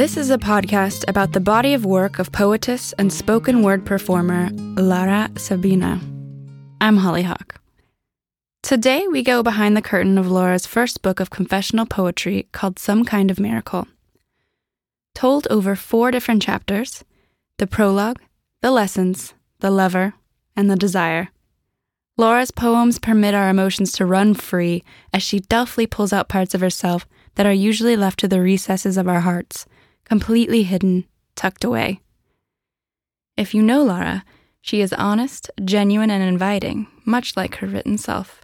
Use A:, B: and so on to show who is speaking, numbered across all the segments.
A: This is a podcast about the body of work of poetess and spoken word performer Laura Sabina. I'm Holly Hawk. Today we go behind the curtain of Laura's first book of confessional poetry called Some Kind of Miracle. Told over four different chapters the prologue, the lessons, the lover, and the desire. Laura's poems permit our emotions to run free as she deftly pulls out parts of herself that are usually left to the recesses of our hearts, completely hidden, tucked away. If you know Laura, she is honest, genuine, and inviting, much like her written self.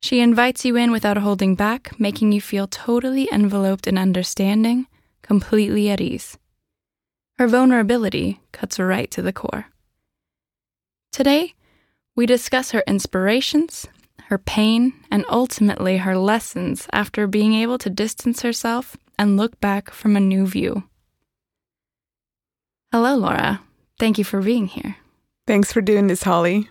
A: She invites you in without holding back, making you feel totally enveloped in understanding, completely at ease. Her vulnerability cuts right to the core. Today, we discuss her inspirations, her pain, and ultimately her lessons after being able to distance herself and look back from a new view. Hello, Laura. Thank you for being here.
B: Thanks for doing this, Holly.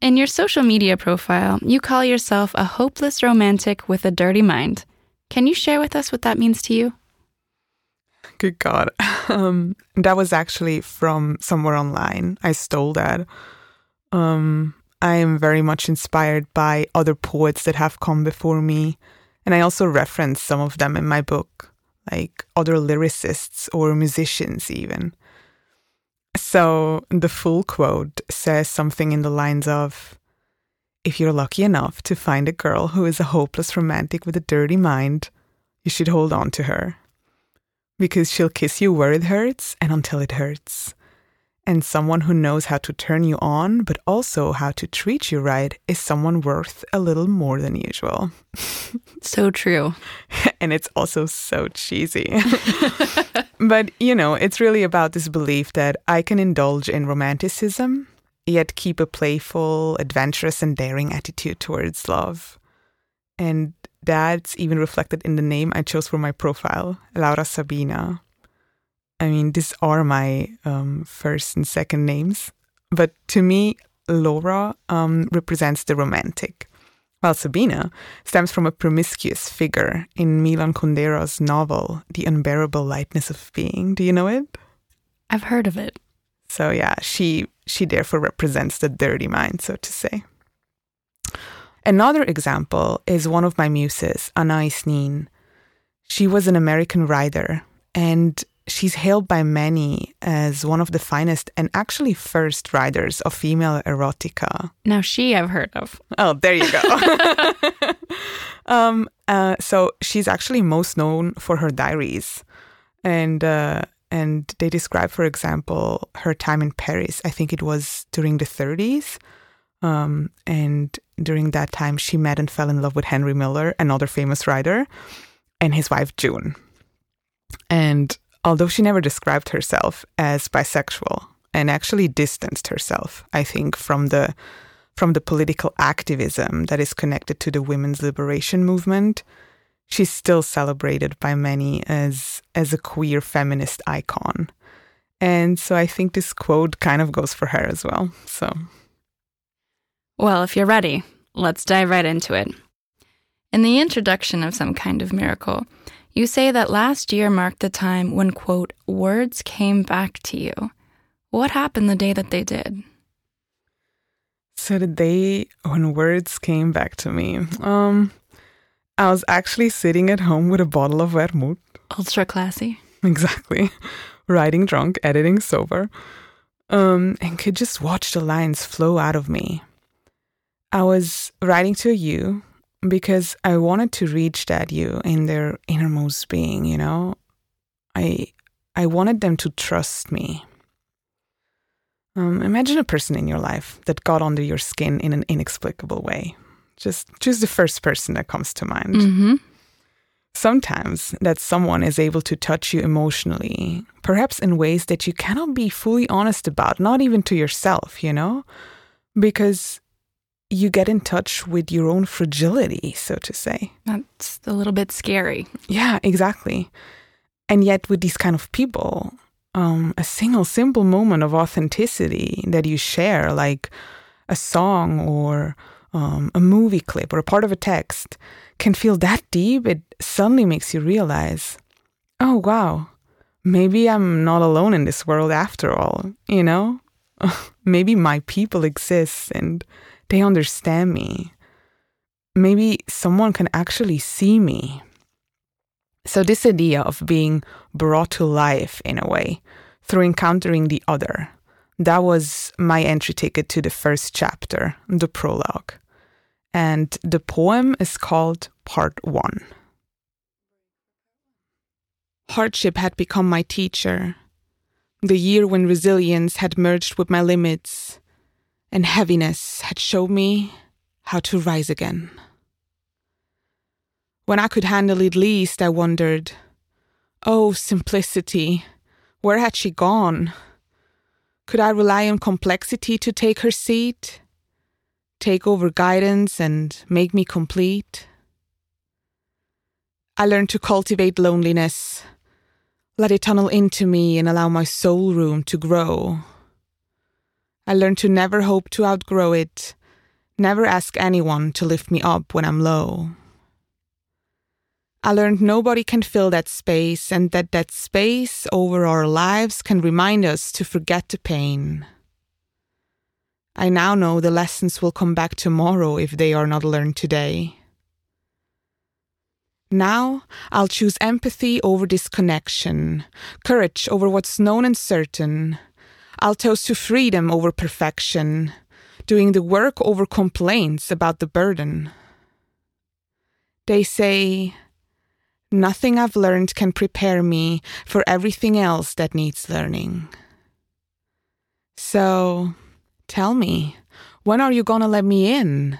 A: In your social media profile, you call yourself a hopeless romantic with a dirty mind. Can you share with us what that means to you?
B: Good God. Um, that was actually from somewhere online. I stole that. Um, I am very much inspired by other poets that have come before me. And I also reference some of them in my book, like other lyricists or musicians, even. So the full quote says something in the lines of If you're lucky enough to find a girl who is a hopeless romantic with a dirty mind, you should hold on to her. Because she'll kiss you where it hurts and until it hurts and someone who knows how to turn you on, but also how to treat you right, is someone worth a little more than usual.
A: so true.
B: and it's also so cheesy. but, you know, it's really about this belief that I can indulge in romanticism, yet keep a playful, adventurous, and daring attitude towards love. And that's even reflected in the name I chose for my profile, Laura Sabina. I mean, these are my um, first and second names, but to me, Laura um, represents the romantic, while Sabina stems from a promiscuous figure in Milan Kundera's novel, The Unbearable Lightness of Being. Do you know it?
A: I've heard of it.
B: So yeah, she she therefore represents the dirty mind, so to say. Another example is one of my muses, Anais Nin. She was an American writer, and she's hailed by many as one of the finest and actually first writers of female erotica.
A: Now, she I've heard of.
B: Oh, there you go. um, uh, so she's actually most known for her diaries, and uh, and they describe, for example, her time in Paris. I think it was during the 30s. Um, and during that time, she met and fell in love with Henry Miller, another famous writer, and his wife June. And although she never described herself as bisexual and actually distanced herself, I think, from the from the political activism that is connected to the women's liberation movement, she's still celebrated by many as as a queer feminist icon. And so I think this quote kind of goes for her as well. So
A: Well, if you're ready, let's dive right into it. In the introduction of some kind of miracle, you say that last year marked the time when, quote, words came back to you. What happened the day that they did?
B: So the day when words came back to me, um, I was actually sitting at home with a bottle of vermouth.
A: Ultra classy.
B: Exactly. Writing drunk, editing sober, um, and could just watch the lines flow out of me. I was writing to you because I wanted to reach that you in their innermost being, you know? I I wanted them to trust me. Um, imagine a person in your life that got under your skin in an inexplicable way. Just choose the first person that comes to mind.
A: Mm-hmm.
B: Sometimes that someone is able to touch you emotionally, perhaps in ways that you cannot be fully honest about, not even to yourself, you know? Because you get in touch with your own fragility, so to say.
A: That's a little bit scary.
B: Yeah, exactly. And yet, with these kind of people, um, a single simple moment of authenticity that you share, like a song or um, a movie clip or a part of a text, can feel that deep, it suddenly makes you realize, oh, wow, maybe I'm not alone in this world after all, you know? maybe my people exist and they understand me. Maybe someone can actually see me. So, this idea of being brought to life in a way through encountering the other, that was my entry ticket to the first chapter, the prologue. And the poem is called Part One. Hardship had become my teacher, the year when resilience had merged with my limits, and heaviness had showed me how to rise again. When I could handle it least, I wondered, oh, simplicity, where had she gone? Could I rely on complexity to take her seat, take over guidance, and make me complete? I learned to cultivate loneliness, let it tunnel into me and allow my soul room to grow. I learned to never hope to outgrow it, never ask anyone to lift me up when I'm low. I learned nobody can fill that space and that that space over our lives can remind us to forget the pain. I now know the lessons will come back tomorrow if they are not learned today. Now I'll choose empathy over disconnection, courage over what's known and certain. I'll toast to freedom over perfection, doing the work over complaints about the burden. They say, Nothing I've learned can prepare me for everything else that needs learning. So, tell me, when are you gonna let me in?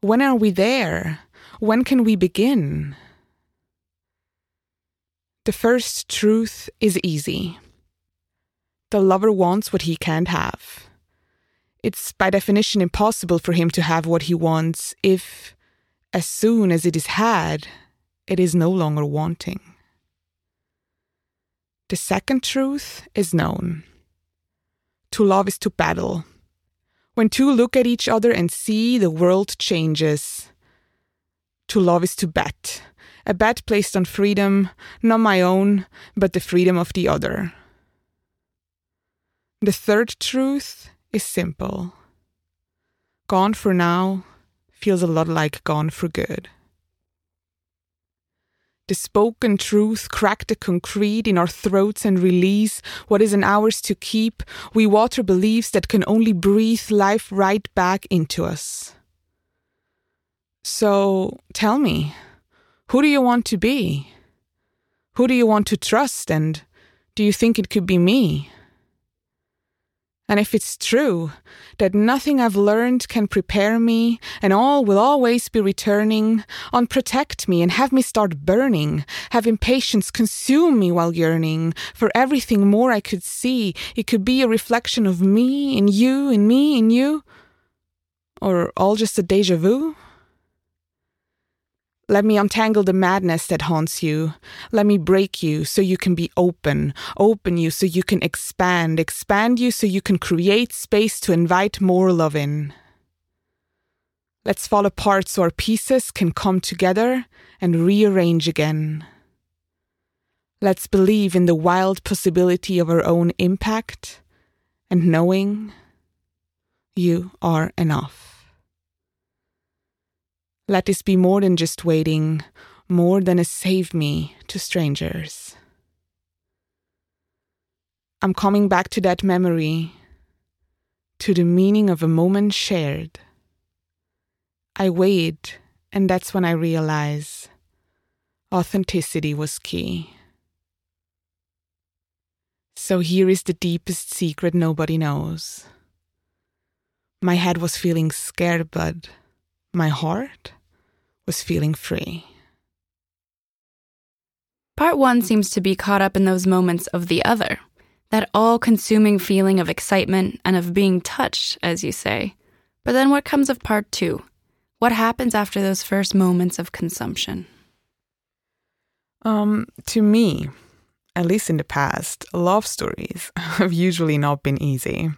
B: When are we there? When can we begin? The first truth is easy. The lover wants what he can't have. It's by definition impossible for him to have what he wants if, as soon as it is had, it is no longer wanting. The second truth is known. To love is to battle. When two look at each other and see, the world changes. To love is to bet. A bet placed on freedom, not my own, but the freedom of the other. The third truth is simple. Gone for now feels a lot like gone for good. The spoken truth crack the concrete in our throats and release what isn't ours to keep. We water beliefs that can only breathe life right back into us. So tell me, who do you want to be? Who do you want to trust? And do you think it could be me? And if it's true that nothing I've learned can prepare me, and all will always be returning, unprotect me and have me start burning, have impatience consume me while yearning for everything more I could see, it could be a reflection of me in you, in me, in you, or all just a deja vu? Let me untangle the madness that haunts you. Let me break you so you can be open. Open you so you can expand. Expand you so you can create space to invite more love in. Let's fall apart so our pieces can come together and rearrange again. Let's believe in the wild possibility of our own impact and knowing you are enough. Let this be more than just waiting, more than a save me to strangers. I'm coming back to that memory, to the meaning of a moment shared. I wait, and that's when I realize authenticity was key. So here is the deepest secret nobody knows. My head was feeling scared, but my heart was feeling free.
A: Part one seems to be caught up in those moments of the other, that all consuming feeling of excitement and of being touched, as you say. But then what comes of part two? What happens after those first moments of consumption?
B: Um, to me, at least in the past, love stories have usually not been easy.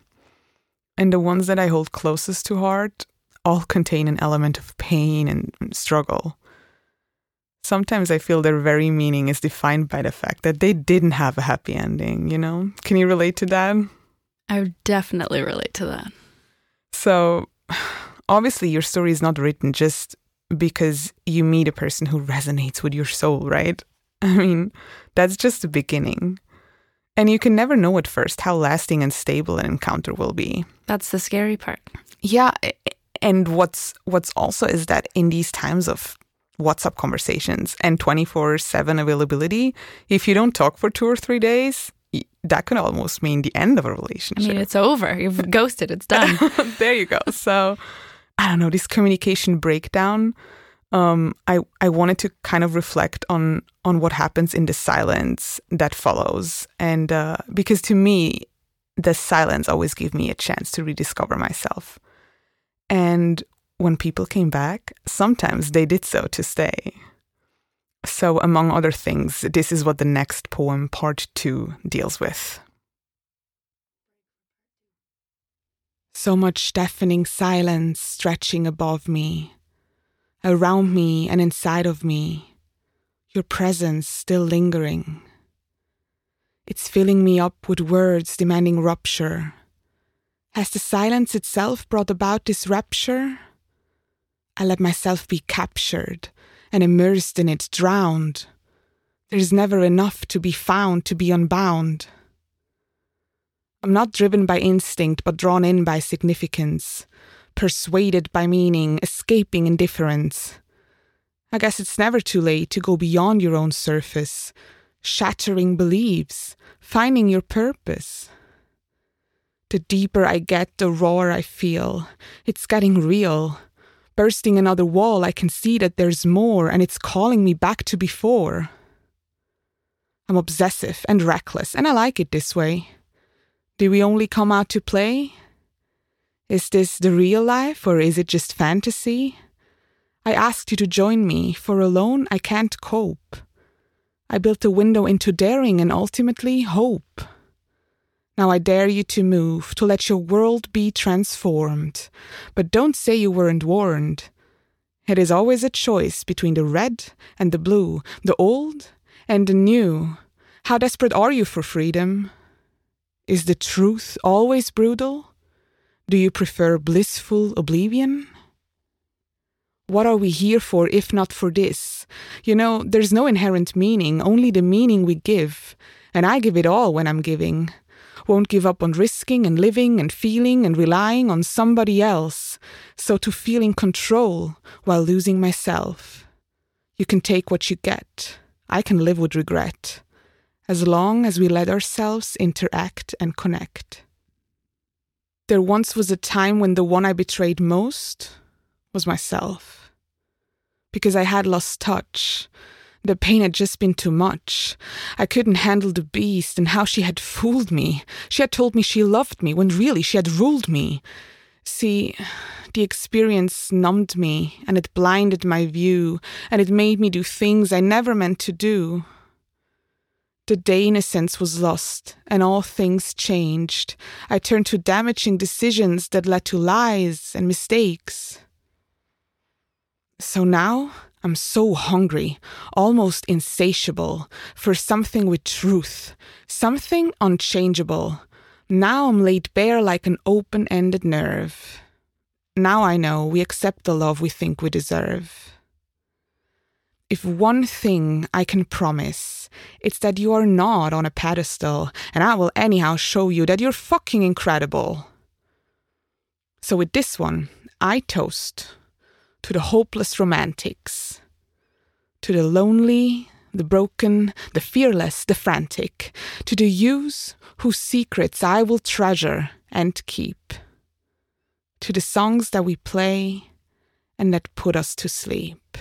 B: And the ones that I hold closest to heart all contain an element of pain and struggle. sometimes I feel their very meaning is defined by the fact that they didn't have a happy ending, you know? Can you relate to that?
A: I would definitely relate to that.
B: So, obviously, your story is not written just because you meet a person who resonates with your soul, right? I mean, that's just the beginning. And you can never know at first how lasting and stable an encounter will be.
A: That's the scary part.
B: Yeah, and what's what's also is that in these times of WhatsApp conversations and 24/7 availability, if you don't talk for 2 or 3 days, that could almost mean the end of a relationship.
A: I mean, it's over. You've ghosted. It's done.
B: there you go. So, I don't know, this communication breakdown um, I I wanted to kind of reflect on on what happens in the silence that follows, and uh, because to me, the silence always gave me a chance to rediscover myself. And when people came back, sometimes they did so to stay. So, among other things, this is what the next poem, part two, deals with. So much deafening silence stretching above me around me and inside of me, your presence still lingering. It's filling me up with words demanding rupture. Has the silence itself brought about this rapture? I let myself be captured and immersed in it, drowned. There's never enough to be found to be unbound. I'm not driven by instinct, but drawn in by significance persuaded by meaning, escaping indifference. I guess it's never too late to go beyond your own surface, shattering beliefs, finding your purpose. The deeper I get, the rawer I feel. It's getting real. Bursting another wall, I can see that there's more, and it's calling me back to before. I'm obsessive and reckless, and I like it this way. Do we only come out to play? Is this the real life or is it just fantasy? I asked you to join me, for alone I can't cope. I built a window into daring and ultimately hope. Now I dare you to move, to let your world be transformed. But don't say you weren't warned. It is always a choice between the red and the blue, the old and the new. How desperate are you for freedom? Is the truth always brutal? Do you prefer blissful oblivion? What are we here for if not for this? You know, there's no inherent meaning, only the meaning we give. And I give it all when I'm giving. Won't give up on risking and living and feeling and relying on somebody else. So to feel in control while losing myself. You can take what you get. I can live with regret. As long as we let ourselves interact and connect. There once was a time when the one I betrayed most was myself. Because I had lost touch. The pain had just been too much. I couldn't handle the beast and how she had fooled me. She had told me she loved me when really she had ruled me. See, the experience numbed me and it blinded my view and it made me do things I never meant to do. The day innocence was lost, and all things changed. I turned to damaging decisions that led to lies and mistakes. So now I'm so hungry, almost insatiable, for something with truth, something unchangeable. Now I'm laid bare like an open ended nerve. Now I know we accept the love we think we deserve. If one thing I can promise, it's that you are not on a pedestal, and I will anyhow show you that you're fucking incredible. So, with this one, I toast to the hopeless romantics, to the lonely, the broken, the fearless, the frantic, to the yous whose secrets I will treasure and keep, to the songs that we play and that put us to sleep.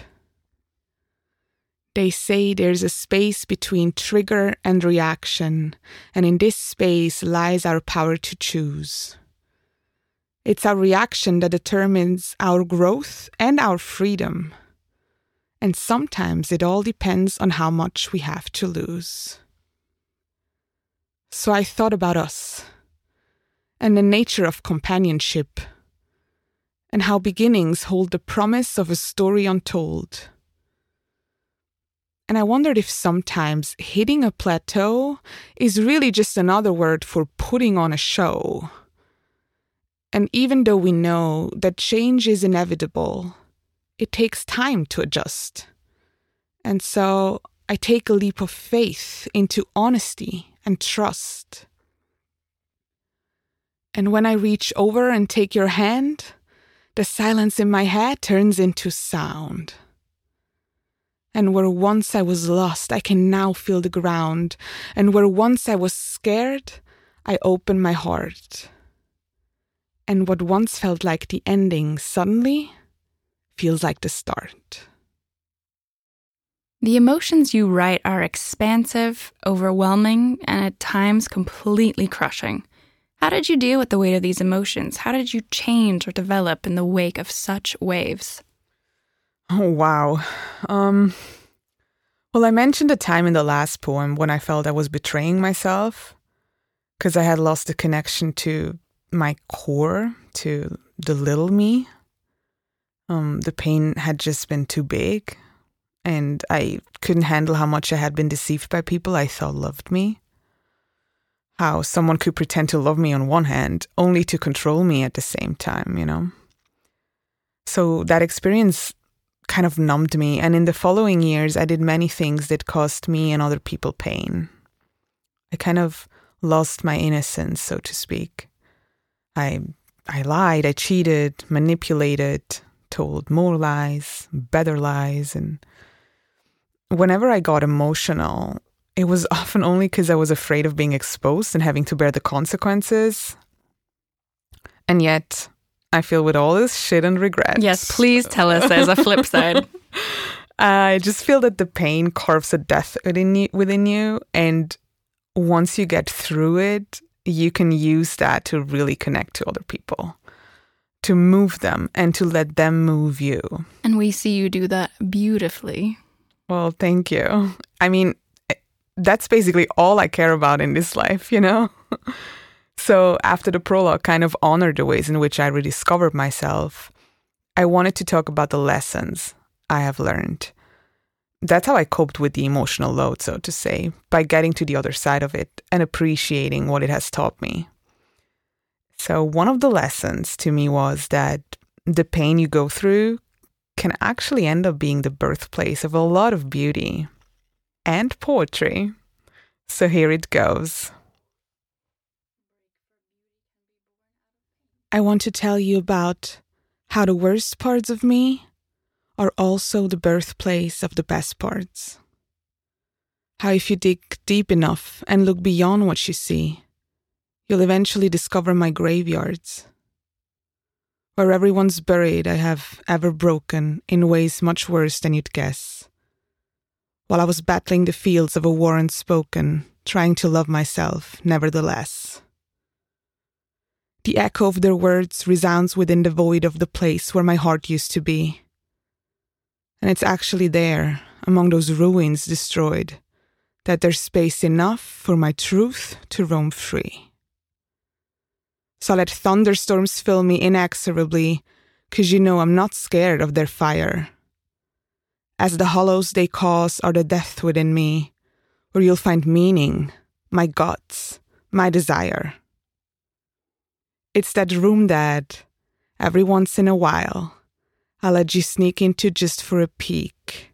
B: They say there's a space between trigger and reaction, and in this space lies our power to choose. It's our reaction that determines our growth and our freedom. And sometimes it all depends on how much we have to lose. So I thought about us and the nature of companionship, and how beginnings hold the promise of a story untold And I wondered if sometimes hitting a plateau is really just another word for putting on a show. And even though we know that change is inevitable, it takes time to adjust. And so I take a leap of faith into honesty and trust. And when I reach over and take your hand, the silence in my head turns into sound. And where once I was lost, I can now feel the ground. And where once I was scared, I open my heart. And what once felt like the ending suddenly feels like the start.
A: The emotions you write are expansive, overwhelming, and at times completely crushing. How did you deal with the weight of these emotions? How did you change or develop in the wake of such waves?
B: Oh, wow. Um, well, I mentioned a time in the last poem when I felt I was betraying myself because I had lost the connection to my core, to the little me. Um, the pain had just been too big, and I couldn't handle how much I had been deceived by people I thought loved me. How someone could pretend to love me on one hand, only to control me at the same time, you know? So that experience kind of numbed me, and in the following years, I did many things that caused me and other people pain. I kind of lost my innocence, so to speak. I I lied, I cheated, manipulated, told more lies, better lies, and whenever I got emotional, it was often only because I was afraid of being exposed and having to bear the consequences. And yet, I feel with all this shit and regret.
A: Yes, please tell us there's a flip side.
B: I just feel that the pain carves a death within you, within you. And once you get through it, you can use that to really connect to other people, to move them and to let them move you.
A: And we see you do that beautifully.
B: Well, thank you. I mean, eh, that's basically all I care about in this life, you know? so, after the prologue kind of honored the ways in which I rediscovered myself, I wanted to talk about the lessons I have learned that's how I coped with the emotional load, so to say, by getting to the other side of it and appreciating what it has taught me. So, one of the lessons to me was that the pain you go through can actually end up being the birthplace of a lot of beauty and poetry. So, here it goes. I want to tell you about how the worst parts of me are also the birthplace of the best parts. How, if you dig deep enough and look beyond what you see, you'll eventually discover my graveyards. Where everyone's buried, I have ever broken in ways much worse than you'd guess. While I was battling the fields of a war unspoken, trying to love myself, nevertheless. The echo of their words resounds within the void of the place where my heart used to be and it's actually there, among those ruins destroyed, that there's space enough for my truth to roam free. So let thunderstorms fill me inexorably, cause you know I'm not scared of their fire. As the hollows they cause are the death within me, where you'll find meaning, my guts, my desire. It's that room that, every once in a while, I'll let you sneak into just for a peek.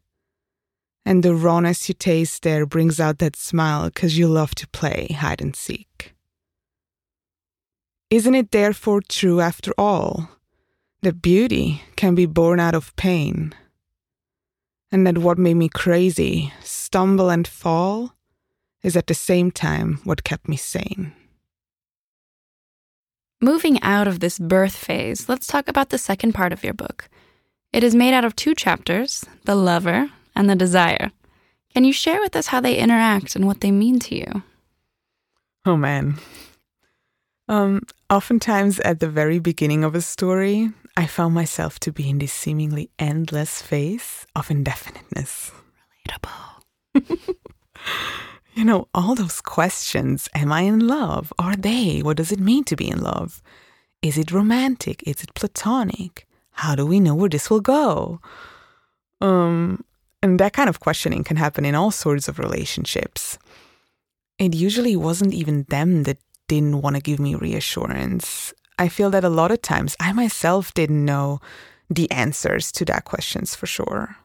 B: And the rawness you taste there brings out that smile because you love to play hide and seek. Isn't it therefore true, after all, that beauty can be born out of pain? And that what made me crazy, stumble and fall, is at the same time what kept me sane.
A: Moving out of this birth phase, let's talk about the second part of your book it is made out of two chapters the lover and the desire. Can you share with us how they interact and what they mean to you?
B: Oh man. Um, oftentimes at the very beginning of a story, I found myself to be in this seemingly endless phase of indefiniteness.
A: Relatable.
B: you know, all those questions Am I in love? Are they? What does it mean to be in love? Is it romantic? Is it platonic? How do we know where this will go? Um, And that kind of questioning can happen in all sorts of relationships. It usually wasn't even them that didn't want to give me reassurance. I feel that a lot of times I myself didn't know the answers to that questions for sure.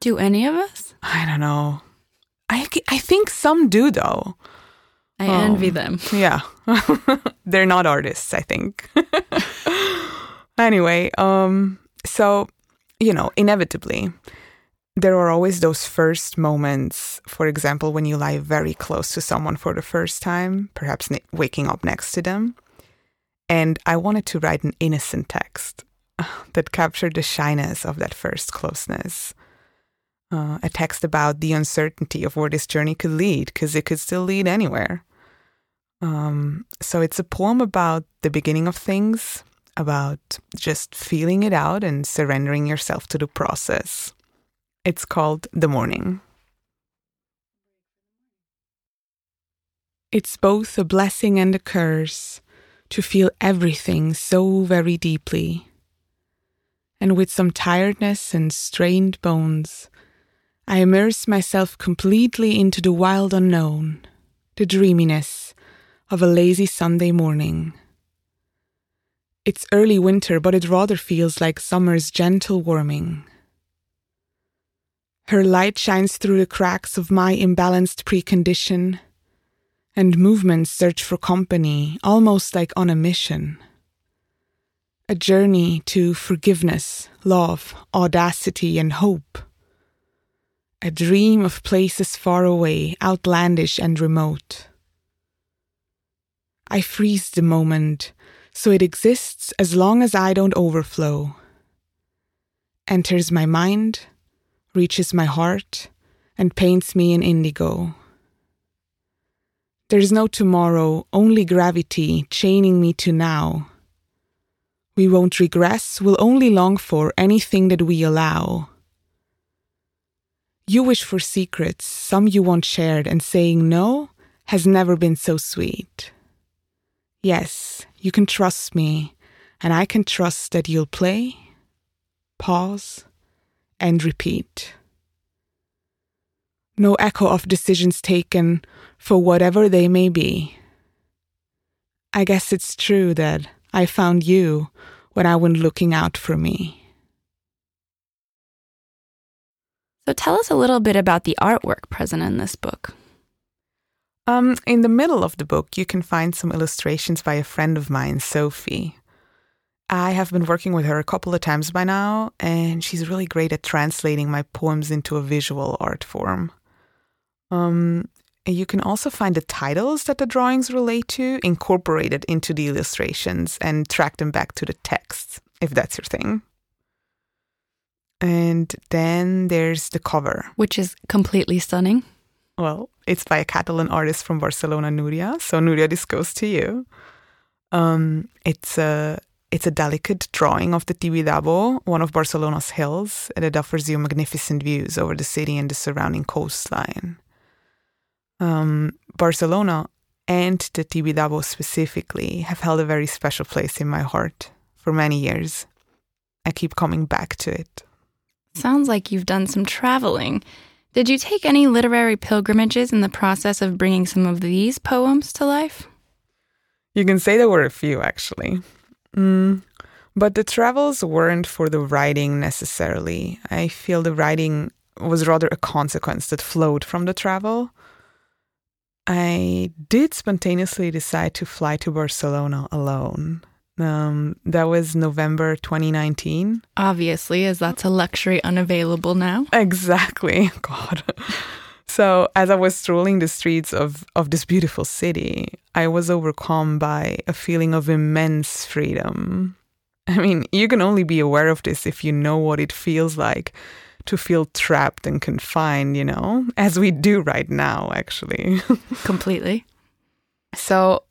A: Do any of us?
B: I don't know. I, I think some do though.
A: I envy
B: Um,
A: them.
B: Yeah. They're not artists, I think. anyway, um so, you know, inevitably there are always those first moments, for example, when you lie very close to someone for the first time, perhaps waking up next to them. And I wanted to write an innocent text that captured the shyness of that first closeness. Uh, a text about the uncertainty of where this journey could lead, because it could still lead anywhere. Um, so it's a poem about the beginning of things, about just feeling it out and surrendering yourself to the process. It's called The Morning. It's both a blessing and a curse to feel everything so very deeply. And with some tiredness and strained bones, I immerse myself completely into the wild unknown, the dreaminess of a lazy Sunday morning. It's early winter, but it rather feels like summer's gentle warming. Her light shines through the cracks of my imbalanced precondition, and movements search for company, almost like on a mission. A journey to forgiveness, love, audacity, and hope. A dream of places far away, outlandish and remote. I freeze the moment so it exists as long as I don't overflow. Enters my mind, reaches my heart, and paints me in indigo. There's no tomorrow, only gravity chaining me to now. We won't regress, we'll only long for anything that we allow. You wish for secrets, some you want shared, and saying no has never been so sweet. Yes, you can trust me, and I can trust that you'll play, pause, and repeat. No echo of decisions taken for whatever they may be. I guess it's true that I found you when I went looking out for me.
A: So tell us a little bit about the artwork present in this book.
B: Um, in the middle of the book, you can find some illustrations by a friend of mine, Sophie. I have been working with her a couple of times by now, and she's really great at translating my poems into a visual art form. Um, you can also find the titles that the drawings relate to incorporated into the illustrations and track them back to the text, if that's your thing. And then there's the cover.
A: Which is completely stunning.
B: Well, it's by a Catalan artist from Barcelona, Nuria. So Nuria, this goes to you. Um, it's a it's a delicate drawing of the Tibidabo, one of Barcelona's hills, and it offers you magnificent views over the city and the surrounding coastline. Um, Barcelona and the Tibidabo specifically have held a very special place in my heart for many years. I keep coming back to it.
A: Sounds like you've done some traveling. Did you take any literary pilgrimages in the process of bringing some of these poems to life?
B: You can say there were a few, actually. Mm, but the travels weren't for the writing necessarily. I feel the writing was rather a consequence that flowed from the travel. I did spontaneously decide to fly to Barcelona alone. Um, that was November 2019.
A: Obviously, as that's a luxury unavailable now.
B: Exactly. God. So, as I was strolling the streets of, of this beautiful city, I was overcome by a feeling of immense freedom. I mean, you can only be aware of this if you know what it feels like to feel trapped and confined, you know, as we do right now, actually.
A: Completely.
B: So,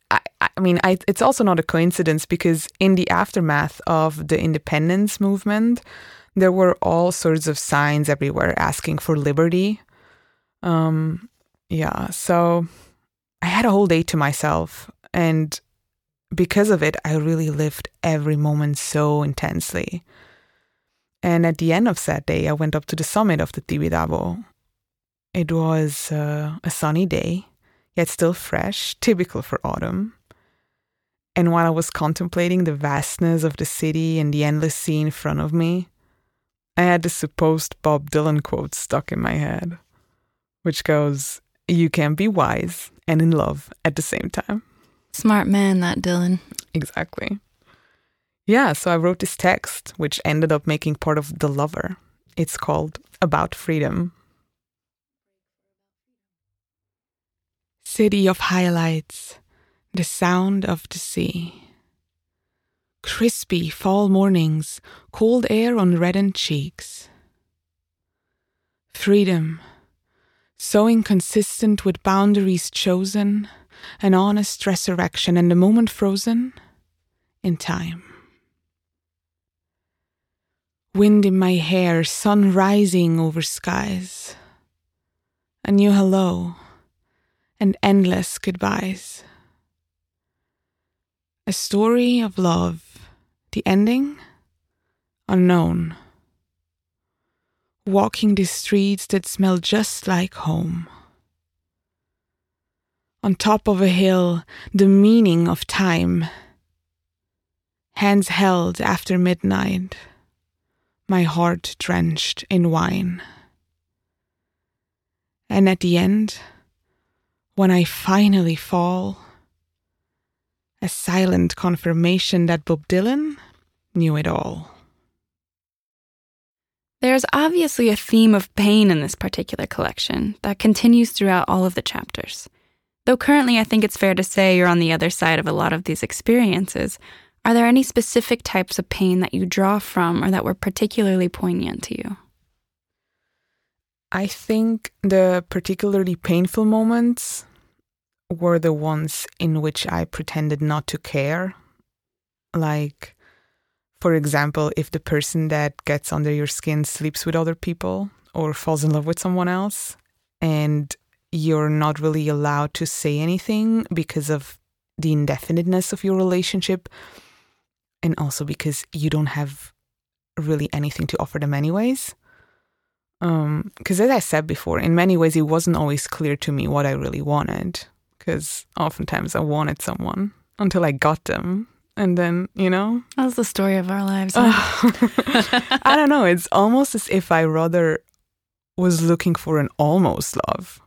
B: I, mean, I, it's also not a coincidence because in the aftermath of the independence movement, there were all sorts of signs everywhere asking for liberty. Um, yeah, so I had a whole day to myself, and because of it, I really lived every moment so intensely. And at the end of that day, I went up to the summit of the Tibidabo. It was uh, a sunny day, yet still fresh, typical for autumn. And while I was contemplating the vastness of the city and the endless sea in front of me, I had the supposed Bob Dylan quote stuck in my head, which goes, You can be wise and in love at the same time.
A: Smart man, that Dylan.
B: Exactly. Yeah, so I wrote this text, which ended up making part of The Lover. It's called About Freedom. City of highlights, the sound of the sea. Crispy fall mornings, cold air on reddened cheeks. Freedom, so inconsistent with boundaries chosen, an honest resurrection, and the moment frozen in time. Wind in my hair, sun rising over skies. A new hello and endless goodbyes. A story of love, the ending unknown. Walking the streets that smell just like home. On top of a hill, the meaning of time. Hands held after midnight my heart drenched in wine. And at the end, when I finally fall, a silent confirmation that Bob Dylan knew it all.
A: There's obviously a theme of pain in this particular collection that continues throughout all of the chapters. Though currently I think it's fair to say you're on the other side of a lot of these experiences, are there any specific types of pain that you draw from or that were particularly poignant to you?
B: I think the particularly painful moments were the ones in which I pretended not to care. Like, for example, if the person that gets under your skin sleeps with other people or falls in love with someone else, and you're not really allowed to say anything because of the indefiniteness of your relationship and also because you don't have really anything to offer them anyways because um, as i said before in many ways it wasn't always clear to me what i really wanted because oftentimes i wanted someone until i got them. And then you know?
A: That's the story of our lives
B: i don't know. It's almost as if i rather was looking for an almost love.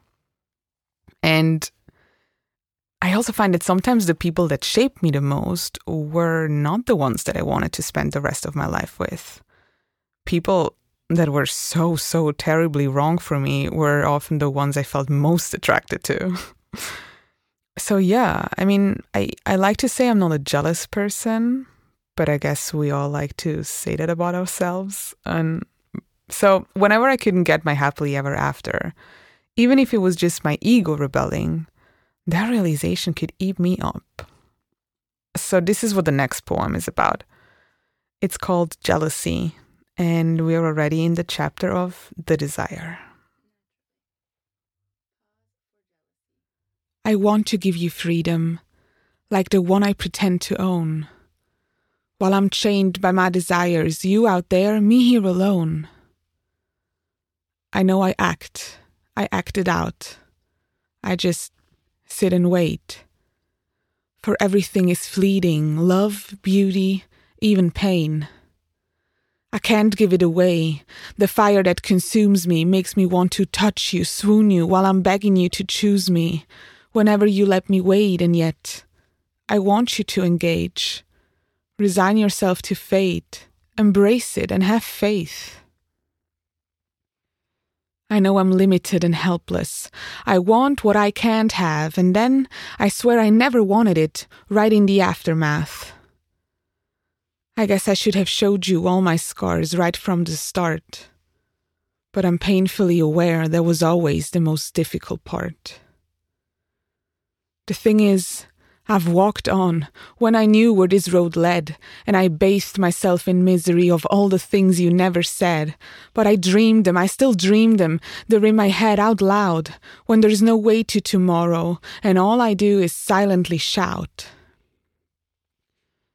B: And I also find that sometimes the people that shaped me the most were not the ones that I wanted to spend the rest of my life with. People that were so, so terribly wrong for me were often the ones I felt most attracted to. so, yeah, I mean, I, I like to say I'm not a jealous person, but I guess we all like to say that about ourselves. And so, whenever I couldn't get my happily ever after, even if it was just my ego rebelling, that realization could eat me up. So, this is what the next poem is about. It's called Jealousy, and we're already in the chapter of the desire. I want to give you freedom, like the one I pretend to own. While I'm chained by my desires, you out there, me here alone. I know I act, I act it out. I just sit and wait. For everything is fleeting love, beauty, even pain. I can't give it away. The fire that consumes me makes me want to touch you, swoon you, while I'm begging you to choose me, whenever you let me wait, and yet I want you to engage. Resign yourself to fate, embrace it, and have faith. I know I'm limited and helpless. I want what I can't have, and then I swear I never wanted it, right in the aftermath. I guess I should have showed you all my scars right from the start. But I'm painfully aware that was always the most difficult part. The thing is, I've walked on when I knew where this road led, and I bathed myself in misery of all the things you never said. But I dreamed them, I still dream them. They're in my head out loud when there's no way to tomorrow, and all I do is silently shout.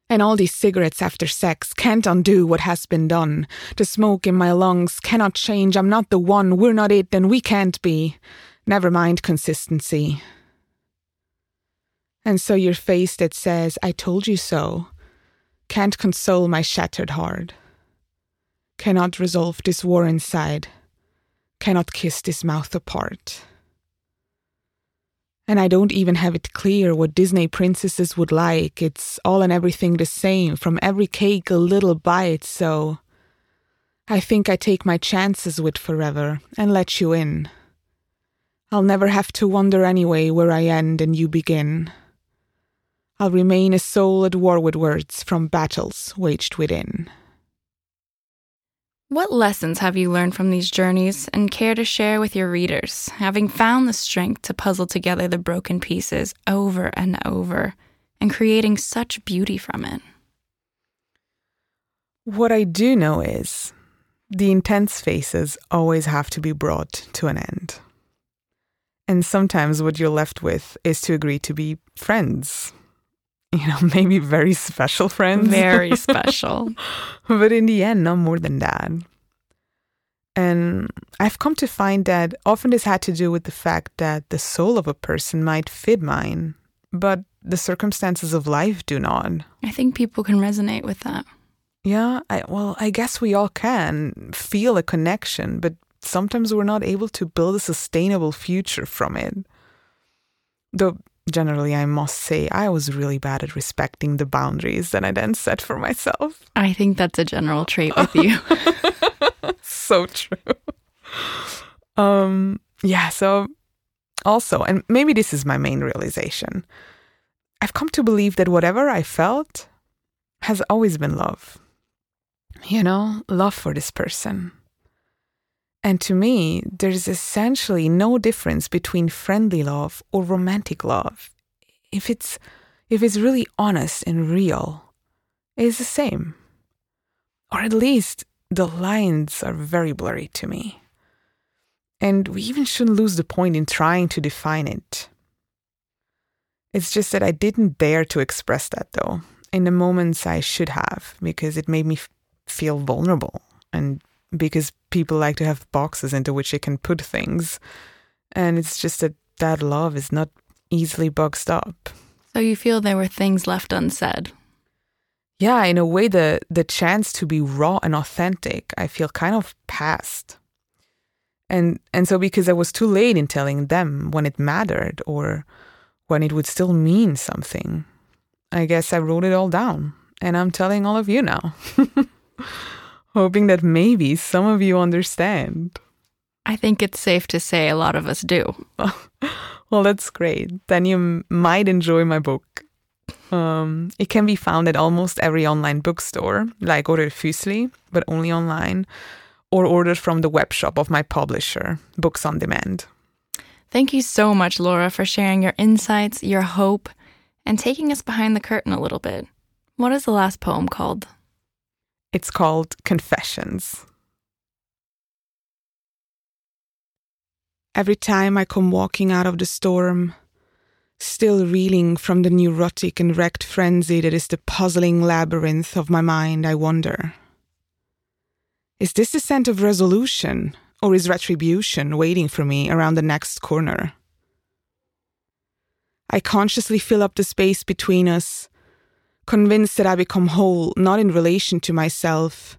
B: And all these cigarettes after sex can't undo what has been done. The smoke in my lungs cannot change. I'm not the one. We're not it, and we can't be. Never mind consistency. And so your face that says, I told you so, can't console my shattered heart, cannot resolve this war inside, cannot kiss this mouth apart. And I don't even have it clear what Disney princesses would like. It's all and everything the same, from every cake a little bite, so I think I take my chances with forever and let you in. I'll never have to wonder anyway where I end and you begin. I'll remain a soul at war with words from battles waged within.
A: What lessons have you learned from these journeys and care to share with your readers, having found the strength to puzzle together the broken pieces over and over and creating such beauty from it?
B: What I do know is the intense phases always have to be brought to an end. And sometimes what you're left with is to agree to be friends. You know, maybe very special friends.
A: Very special.
B: but in the end, no more than that. And I've come to find that often this had to do with the fact that the soul of a person might fit mine, but the circumstances of life do not.
A: I think people can resonate with that.
B: Yeah, I, well, I guess we all can feel a connection, but sometimes we're not able to build a sustainable future from it. Though generally, I must say, I was really bad at respecting the boundaries that I then set for myself.
A: I think that's a general trait with you.
B: so true. Um, yeah, so also, and maybe this is my main realization, I've come to believe that whatever I felt has always been love. You know, love for this person. And to me, there's essentially no difference between friendly love or romantic love. If it's if it's really honest and real, it's the same. Or at least the lines are very blurry to me. And we even shouldn't lose the point in trying to define it. It's just that I didn't dare to express that though, in the moments I should have, because it made me f- feel vulnerable and because people like to have boxes into which they can put things. And it's just that that love is not easily boxed up.
A: So you feel there were things left unsaid?
B: Yeah, in a way, the, the chance to be raw and authentic, I feel kind of past. And, and so, because I was too late in telling them when it mattered or when it would still mean something, I guess I wrote it all down. And I'm telling all of you now. hoping that maybe some of you understand.
A: I think it's safe to say a lot of us do.
B: well, that's great. Then you might enjoy my book. Um, it can be found at almost every online bookstore, like Orell Füssli, but only online, or ordered from the web shop of my publisher, Books on Demand.
A: Thank you so much, Laura, for sharing your insights, your hope, and taking us behind the curtain a little bit. What is the last poem called?
B: It's called Confessions. Every time I come walking out of the storm, still reeling from the neurotic and wrecked frenzy that is the puzzling labyrinth of my mind, I wonder Is this the scent of resolution, or is retribution waiting for me around the next corner? I consciously fill up the space between us convinced that I become whole not in relation to myself,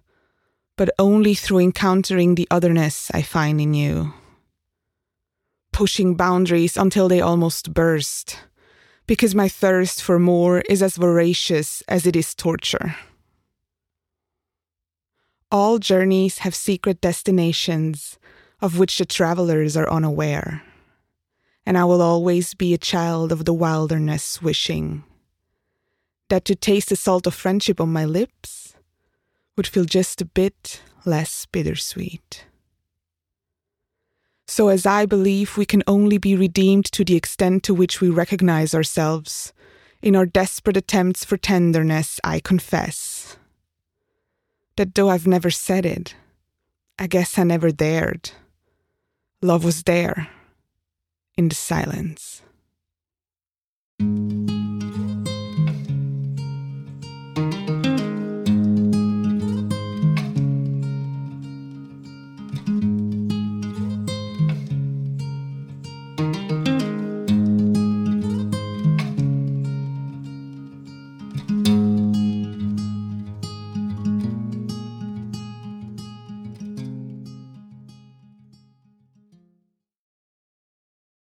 B: but only through encountering the otherness I find in you. Pushing boundaries until they almost burst, because my thirst for more is as voracious as it is torture. All journeys have secret destinations of which the travelers are unaware, and I will always be a child of the wilderness wishing that to taste the salt of friendship on my lips would feel just a bit less bittersweet. So, as I believe we can only be redeemed to the extent to which we recognize ourselves, in our desperate attempts for tenderness, I confess that though I've never said it, I guess I never dared. Love was there, in the silence.